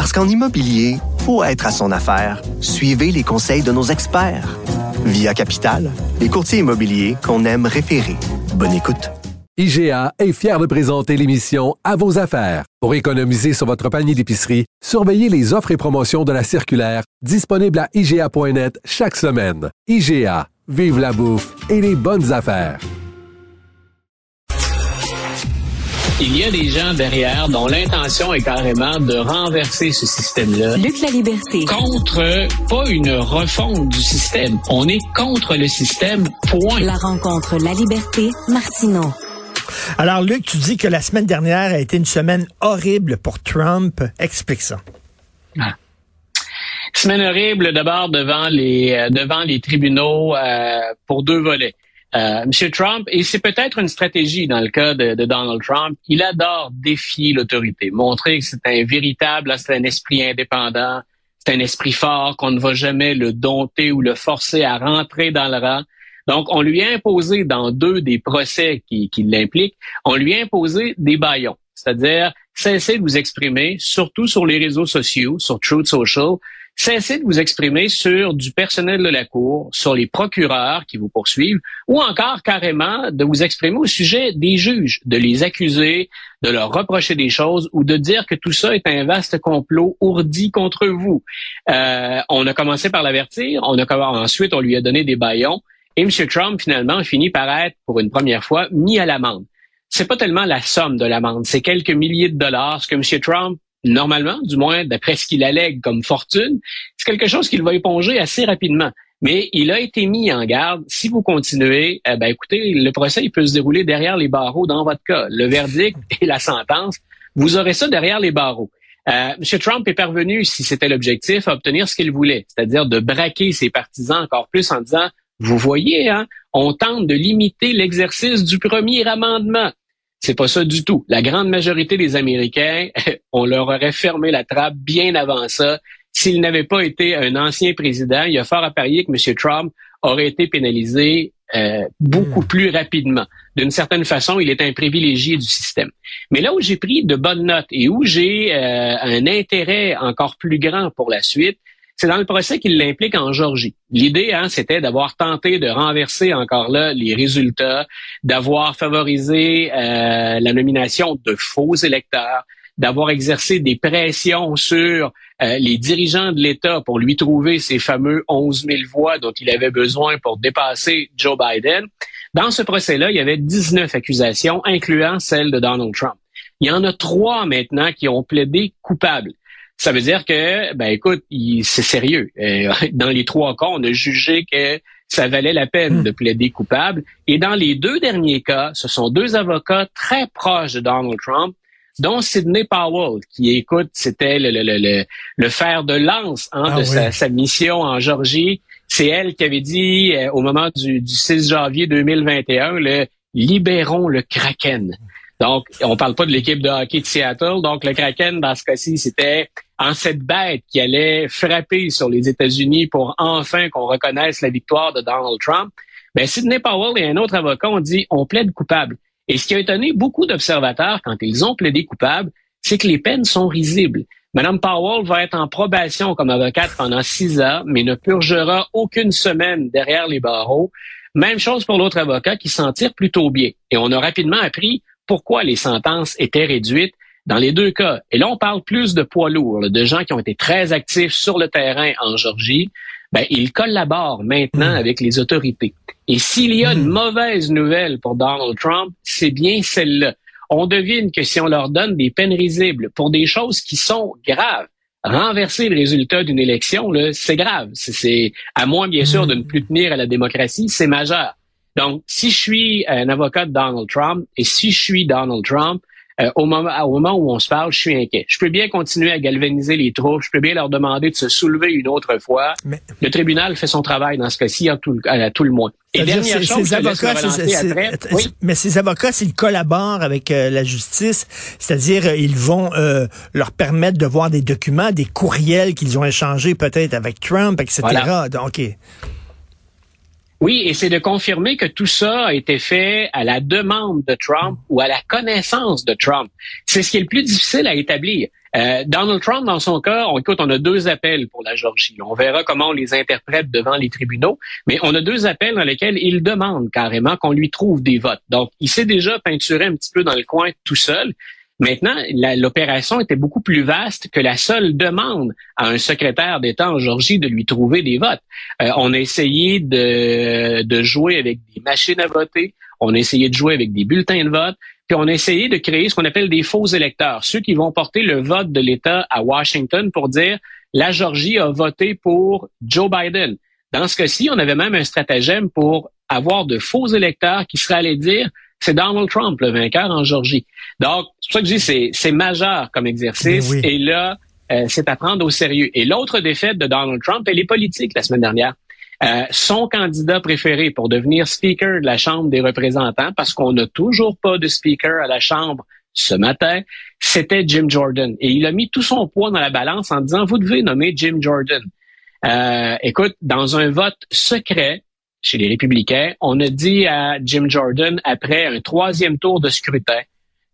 Parce qu'en immobilier, faut être à son affaire. Suivez les conseils de nos experts. Via Capital, les courtiers immobiliers qu'on aime référer. Bonne écoute. IGA est fier de présenter l'émission À vos affaires. Pour économiser sur votre panier d'épicerie, surveillez les offres et promotions de la circulaire disponible à IGA.net chaque semaine. IGA, vive la bouffe et les bonnes affaires. Il y a des gens derrière dont l'intention est carrément de renverser ce système-là. Luc la liberté. Contre, pas une refonte du système. On est contre le système, point. La rencontre La liberté, Martineau. Alors, Luc, tu dis que la semaine dernière a été une semaine horrible pour Trump. Explique ça. Ah. Semaine horrible d'abord devant les euh, devant les tribunaux euh, pour deux volets. Euh, Monsieur Trump, et c'est peut-être une stratégie dans le cas de, Donald Trump, il adore défier l'autorité, montrer que c'est un véritable, c'est un esprit indépendant, c'est un esprit fort, qu'on ne va jamais le dompter ou le forcer à rentrer dans le rang. Donc, on lui a imposé dans deux des procès qui, qui l'impliquent, on lui a imposé des baillons, c'est-à-dire cesser de vous exprimer, surtout sur les réseaux sociaux, sur Truth Social, cessez de vous exprimer sur du personnel de la Cour, sur les procureurs qui vous poursuivent, ou encore carrément de vous exprimer au sujet des juges, de les accuser, de leur reprocher des choses ou de dire que tout ça est un vaste complot ourdi contre vous. Euh, on a commencé par l'avertir, on a ensuite on lui a donné des baillons. Et M. Trump, finalement, a fini par être, pour une première fois, mis à l'amende. C'est pas tellement la somme de l'amende, c'est quelques milliers de dollars, ce que M. Trump, normalement, du moins d'après ce qu'il allègue comme fortune, c'est quelque chose qu'il va éponger assez rapidement. Mais il a été mis en garde. Si vous continuez, eh ben écoutez, le procès il peut se dérouler derrière les barreaux dans votre cas. Le verdict et la sentence, vous aurez ça derrière les barreaux. Euh, M. Trump est parvenu, si c'était l'objectif, à obtenir ce qu'il voulait, c'est-à-dire de braquer ses partisans encore plus en disant vous voyez, hein, on tente de limiter l'exercice du premier amendement. C'est pas ça du tout. La grande majorité des Américains, on leur aurait fermé la trappe bien avant ça. S'il n'avait pas été un ancien président, il y a fort à parier que M. Trump aurait été pénalisé euh, beaucoup hmm. plus rapidement. D'une certaine façon, il est un privilégié du système. Mais là où j'ai pris de bonnes notes et où j'ai euh, un intérêt encore plus grand pour la suite, c'est dans le procès qu'il l'implique en Georgie. L'idée, hein, c'était d'avoir tenté de renverser encore là les résultats, d'avoir favorisé euh, la nomination de faux électeurs, d'avoir exercé des pressions sur euh, les dirigeants de l'État pour lui trouver ces fameux 11 000 voix dont il avait besoin pour dépasser Joe Biden. Dans ce procès-là, il y avait 19 accusations, incluant celle de Donald Trump. Il y en a trois maintenant qui ont plaidé coupables. Ça veut dire que, ben écoute, c'est sérieux. Euh, dans les trois cas, on a jugé que ça valait la peine hmm. de plaider coupable. Et dans les deux derniers cas, ce sont deux avocats très proches de Donald Trump, dont Sidney Powell, qui écoute, c'était le, le, le, le, fer de lance hein, ah de sa, mission en Georgie. C'est elle qui avait dit euh, au moment du, du 6 janvier 2021, le libérons le Kraken. Donc, on parle pas de l'équipe de hockey de Seattle. Donc, le Kraken, dans ce cas-ci, c'était en cette bête qui allait frapper sur les États-Unis pour enfin qu'on reconnaisse la victoire de Donald Trump. Ben, Sidney Powell et un autre avocat ont dit on plaide coupable. Et ce qui a étonné beaucoup d'observateurs quand ils ont plaidé coupable, c'est que les peines sont risibles. Madame Powell va être en probation comme avocate pendant six ans, mais ne purgera aucune semaine derrière les barreaux. Même chose pour l'autre avocat qui s'en tire plutôt bien. Et on a rapidement appris pourquoi les sentences étaient réduites dans les deux cas. Et là, on parle plus de poids lourds, de gens qui ont été très actifs sur le terrain en Georgie. Ben, ils collaborent maintenant hmm. avec les autorités. Et s'il y a une hmm. mauvaise nouvelle pour Donald Trump, c'est bien celle-là. On devine que si on leur donne des peines risibles pour des choses qui sont graves, renverser le résultat d'une élection, c'est grave. C'est à moins bien sûr de ne plus tenir à la démocratie, c'est majeur. Donc, si je suis un avocat de Donald Trump et si je suis Donald Trump, euh, au, moment, au moment où on se parle, je suis inquiet. Je peux bien continuer à galvaniser les troupes, je peux bien leur demander de se soulever une autre fois. Mais... Le tribunal fait son travail dans ce cas-ci à tout, à tout le moins. Et dernière chose, ces avocats, mais ces avocats, s'ils collaborent avec euh, la justice, c'est-à-dire euh, ils vont euh, leur permettre de voir des documents, des courriels qu'ils ont échangés peut-être avec Trump, etc. Donc, oui, et c'est de confirmer que tout ça a été fait à la demande de Trump ou à la connaissance de Trump. C'est ce qui est le plus difficile à établir. Euh, Donald Trump, dans son cas, on, écoute, on a deux appels pour la Georgie. On verra comment on les interprète devant les tribunaux, mais on a deux appels dans lesquels il demande carrément qu'on lui trouve des votes. Donc, il s'est déjà peinturé un petit peu dans le coin tout seul. Maintenant, l'opération était beaucoup plus vaste que la seule demande à un secrétaire d'État en Georgie de lui trouver des votes. Euh, on a essayé de, de jouer avec des machines à voter, on a essayé de jouer avec des bulletins de vote, puis on a essayé de créer ce qu'on appelle des faux électeurs, ceux qui vont porter le vote de l'État à Washington pour dire la Georgie a voté pour Joe Biden. Dans ce cas-ci, on avait même un stratagème pour avoir de faux électeurs qui seraient allés dire c'est Donald Trump, le vainqueur en Georgie. Donc, c'est pour ça que je dis c'est majeur comme exercice. Et là, euh, c'est à prendre au sérieux. Et l'autre défaite de Donald Trump, elle est politique la semaine dernière. Euh, son candidat préféré pour devenir speaker de la Chambre des représentants, parce qu'on n'a toujours pas de speaker à la Chambre ce matin, c'était Jim Jordan. Et il a mis tout son poids dans la balance en disant, vous devez nommer Jim Jordan. Euh, écoute, dans un vote secret, chez les républicains, on a dit à Jim Jordan, après un troisième tour de scrutin,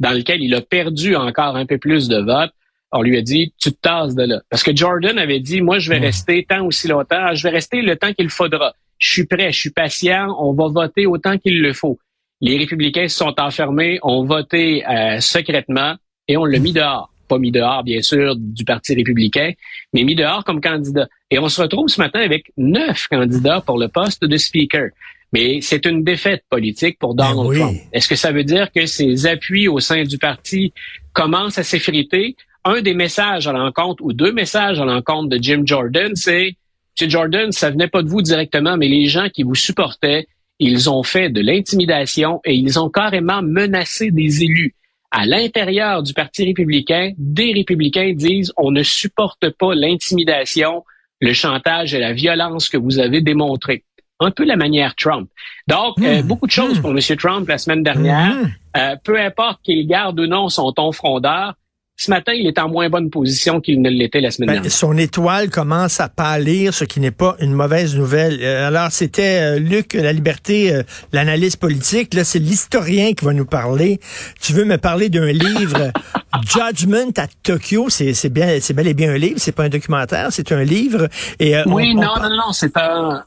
dans lequel il a perdu encore un peu plus de votes, on lui a dit, tu te tasses de là. Parce que Jordan avait dit, moi, je vais rester tant aussi longtemps, je vais rester le temps qu'il faudra. Je suis prêt, je suis patient, on va voter autant qu'il le faut. Les républicains se sont enfermés, ont voté euh, secrètement et on l'a mis dehors pas mis dehors, bien sûr, du Parti républicain, mais mis dehors comme candidat. Et on se retrouve ce matin avec neuf candidats pour le poste de speaker. Mais c'est une défaite politique pour ben Donald Trump. Est-ce que ça veut dire que ses appuis au sein du parti commencent à s'effriter? Un des messages à l'encontre ou deux messages à l'encontre de Jim Jordan, c'est M. Jordan, ça venait pas de vous directement, mais les gens qui vous supportaient, ils ont fait de l'intimidation et ils ont carrément menacé des élus à l'intérieur du Parti républicain, des républicains disent on ne supporte pas l'intimidation, le chantage et la violence que vous avez démontré. Un peu la manière Trump. Donc, euh, hmm. beaucoup de choses hmm. pour M. Trump la semaine dernière. Hmm. Euh, peu importe qu'il garde ou non son ton frondeur, ce matin, il est en moins bonne position qu'il ne l'était la semaine ben, dernière. Son étoile commence à pâlir, ce qui n'est pas une mauvaise nouvelle. Euh, alors, c'était euh, Luc, la liberté, euh, l'analyse politique. Là, c'est l'historien qui va nous parler. Tu veux me parler d'un livre, Judgment à Tokyo? C'est bien, c'est bel et bien un livre. C'est pas un documentaire, c'est un livre. Et oui, non, non, non, c'est un.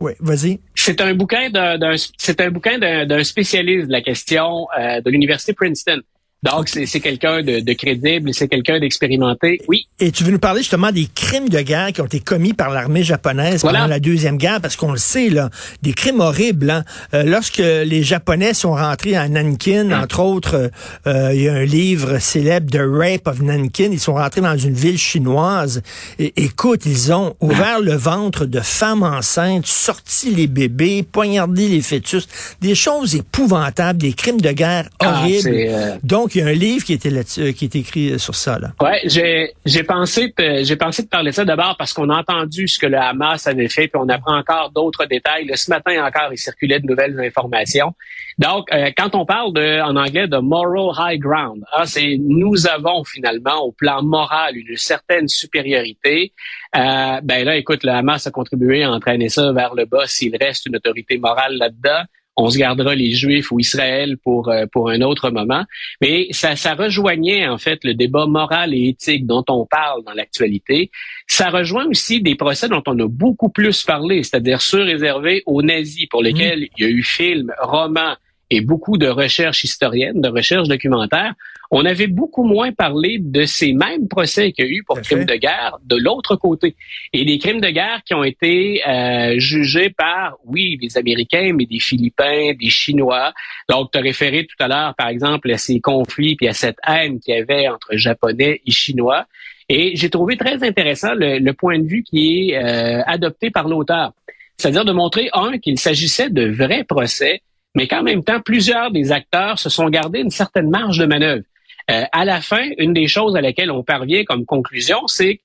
Oui, vas-y. C'est un bouquin d'un, c'est un bouquin d'un spécialiste de la question de l'université Princeton. Donc, c'est quelqu'un de, de, crédible, c'est quelqu'un d'expérimenté. Oui. Et tu veux nous parler justement des crimes de guerre qui ont été commis par l'armée japonaise pendant la Deuxième Guerre, parce qu'on le sait, là, des crimes horribles. Hein. Euh, lorsque les Japonais sont rentrés à Nankin, hum. entre autres, euh, il y a un livre célèbre, The Rape of Nankin, ils sont rentrés dans une ville chinoise. Et, écoute, ils ont ouvert le ventre de femmes enceintes, sorti les bébés, poignardé les fœtus, des choses épouvantables, des crimes de guerre ah, horribles. Euh, Donc, il y a un livre qui était euh, qui est écrit euh, sur ça. Là. Ouais, j'ai j'ai pensé j'ai pensé de parler de ça d'abord parce qu'on a entendu ce que le Hamas avait fait, puis on apprend encore d'autres détails. ce matin encore, il circulait de nouvelles informations. Donc, euh, quand on parle de, en anglais de moral high ground, ah, c'est nous avons finalement au plan moral une certaine supériorité. Euh, ben là, écoute, le Hamas a contribué à entraîner ça vers le bas s'il reste une autorité morale là-dedans on se gardera les Juifs ou Israël pour euh, pour un autre moment. Mais ça, ça rejoignait en fait le débat moral et éthique dont on parle dans l'actualité. Ça rejoint aussi des procès dont on a beaucoup plus parlé, c'est-à-dire ceux réservés aux nazis, pour lesquels mmh. il y a eu films, romans et beaucoup de recherches historiennes, de recherches documentaires on avait beaucoup moins parlé de ces mêmes procès qu'il y a eu pour crimes de guerre de l'autre côté. Et des crimes de guerre qui ont été euh, jugés par, oui, des Américains, mais des Philippins, des Chinois. Donc, tu as référé tout à l'heure, par exemple, à ces conflits puis à cette haine qu'il y avait entre Japonais et Chinois. Et j'ai trouvé très intéressant le, point de vue qui est euh, adopté par l'auteur. C'est-à-dire de montrer, un, qu'il s'agissait de vrais procès mais qu'en même temps, plusieurs des acteurs se sont gardés une certaine marge de manœuvre. Euh, à la fin, une des choses à laquelle on parvient comme conclusion, c'est que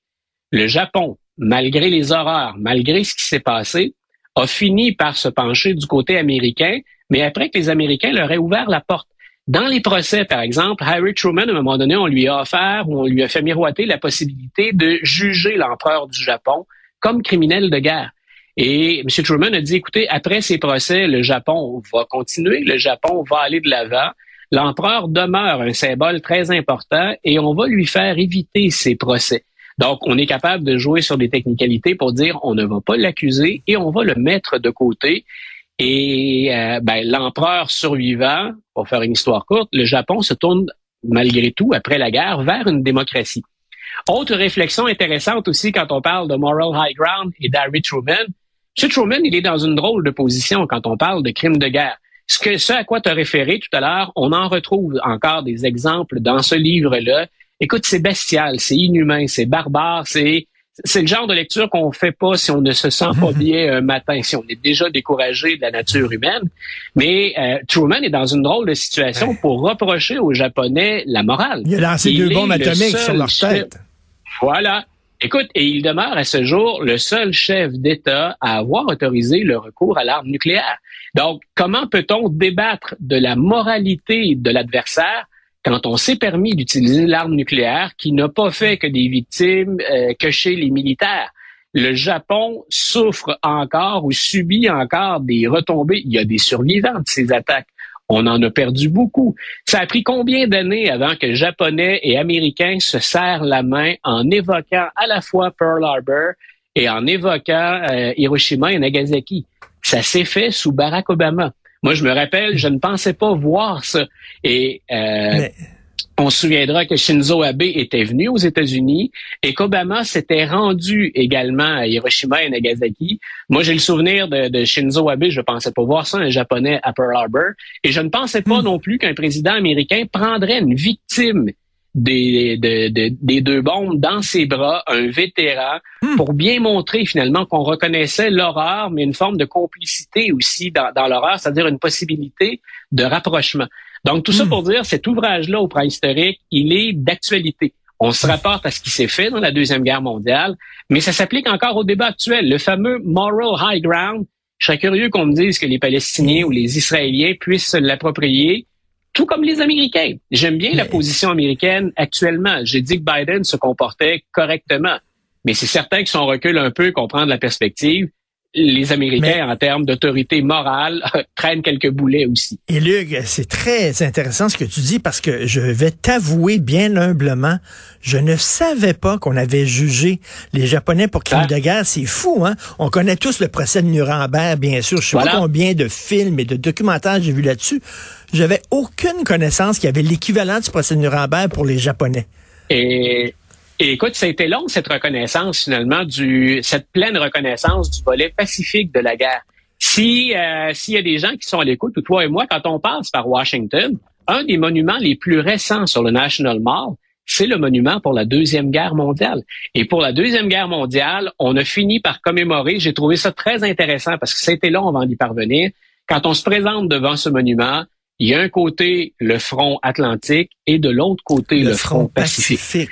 le Japon, malgré les horreurs, malgré ce qui s'est passé, a fini par se pencher du côté américain, mais après que les Américains leur aient ouvert la porte. Dans les procès, par exemple, Harry Truman, à un moment donné, on lui a offert ou on lui a fait miroiter la possibilité de juger l'empereur du Japon comme criminel de guerre. Et M. Truman a dit, écoutez, après ces procès, le Japon va continuer, le Japon va aller de l'avant. L'empereur demeure un symbole très important et on va lui faire éviter ces procès. Donc, on est capable de jouer sur des technicalités pour dire on ne va pas l'accuser et on va le mettre de côté. Et euh, ben, l'empereur survivant, pour faire une histoire courte, le Japon se tourne malgré tout, après la guerre, vers une démocratie. Autre réflexion intéressante aussi quand on parle de moral high ground et d'Harry Truman. M. Truman, il est dans une drôle de position quand on parle de crimes de guerre. Ce, que, ce à quoi tu as référé tout à l'heure, on en retrouve encore des exemples dans ce livre-là. Écoute, c'est bestial, c'est inhumain, c'est barbare, c'est c'est le genre de lecture qu'on fait pas si on ne se sent pas bien un matin, si on est déjà découragé de la nature humaine. Mais euh, Truman est dans une drôle de situation pour reprocher aux Japonais la morale. Il a lancé deux bombes atomiques sur leur tête. Voilà. Écoute, et il demeure à ce jour le seul chef d'État à avoir autorisé le recours à l'arme nucléaire. Donc, comment peut-on débattre de la moralité de l'adversaire quand on s'est permis d'utiliser l'arme nucléaire qui n'a pas fait que des victimes euh, que chez les militaires? Le Japon souffre encore ou subit encore des retombées. Il y a des survivants de ces attaques. On en a perdu beaucoup. Ça a pris combien d'années avant que Japonais et Américains se serrent la main en évoquant à la fois Pearl Harbor et en évoquant euh, Hiroshima et Nagasaki? Ça s'est fait sous Barack Obama. Moi, je me rappelle, je ne pensais pas voir ça. Euh, on se souviendra que Shinzo Abe était venu aux États-Unis et qu'Obama s'était rendu également à Hiroshima et Nagasaki. Moi, j'ai le souvenir de, Shinzo Abe, je ne pensais pas voir ça, un Japonais à Pearl Harbor. Et je ne pensais pas hmm. non plus qu'un président américain prendrait une victime des, des deux bombes dans ses bras, un vétéran, hmm. pour bien montrer finalement qu'on reconnaissait l'horreur, mais une forme de complicité aussi dans, dans l'horreur, c'est-à-dire une possibilité de rapprochement. Donc, tout ça hmm. pour dire, cet ouvrage-là au préhistorique, il est d'actualité. On se rapporte à ce qui s'est fait dans la Deuxième Guerre mondiale, mais ça s'applique encore au débat actuel. Le fameux moral high ground, je serais curieux qu'on me dise que les Palestiniens ou les Israéliens puissent l'approprier, tout comme les Américains. J'aime bien la position américaine actuellement. J'ai dit que Biden se comportait correctement, mais c'est certain que si on recule un peu, qu'on prend de la perspective, les Américains, en termes d'autorité morale, traînent quelques boulets aussi. Et Luc, c'est très intéressant ce que tu dis parce que je vais t'avouer bien humblement, je ne savais pas qu'on avait jugé les Japonais pour crimes ah. de guerre. C'est fou, hein? On connaît tous le procès de Nuremberg, bien sûr. Je sais pas combien de films et de documentaires j'ai vu là-dessus. J'avais aucune connaissance qu'il y avait l'équivalent du procès de Nuremberg pour les Japonais. Et et écoute, ça a été long, cette reconnaissance, finalement, du, cette pleine reconnaissance du volet pacifique de la guerre. Si, euh, s'il y a des gens qui sont à l'écoute, ou toi et moi, quand on passe par Washington, un des monuments les plus récents sur le National Mall, c'est le monument pour la Deuxième Guerre mondiale. Et pour la Deuxième Guerre mondiale, on a fini par commémorer, j'ai trouvé ça très intéressant parce que été long avant d'y parvenir, quand on se présente devant ce monument, il y a un côté le front atlantique et de l'autre côté le, front, pacifique.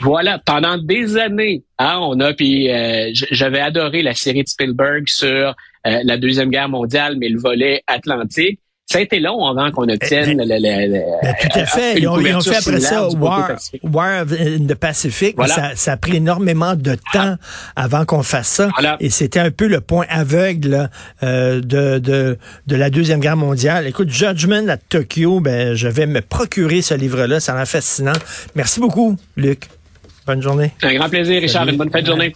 Voilà, pendant des années, hein, on a puis euh, j'avais adoré la série de Spielberg sur euh, la deuxième guerre mondiale, mais le volet atlantique. Ça a été long avant qu'on obtienne le, ben, Tout à fait. Ils ont, fait après ça War, War in the Pacific. Ça, ça, a pris énormément de temps avant qu'on fasse ça. Et c'était un peu le point aveugle euh, de, de, de la Deuxième Guerre mondiale. Écoute, Judgment à Tokyo, ben, je vais me procurer ce livre-là. Ça m'a fascinant. Merci beaucoup, Luc. Bonne journée. Un grand plaisir, Richard. Une bonne fin de journée.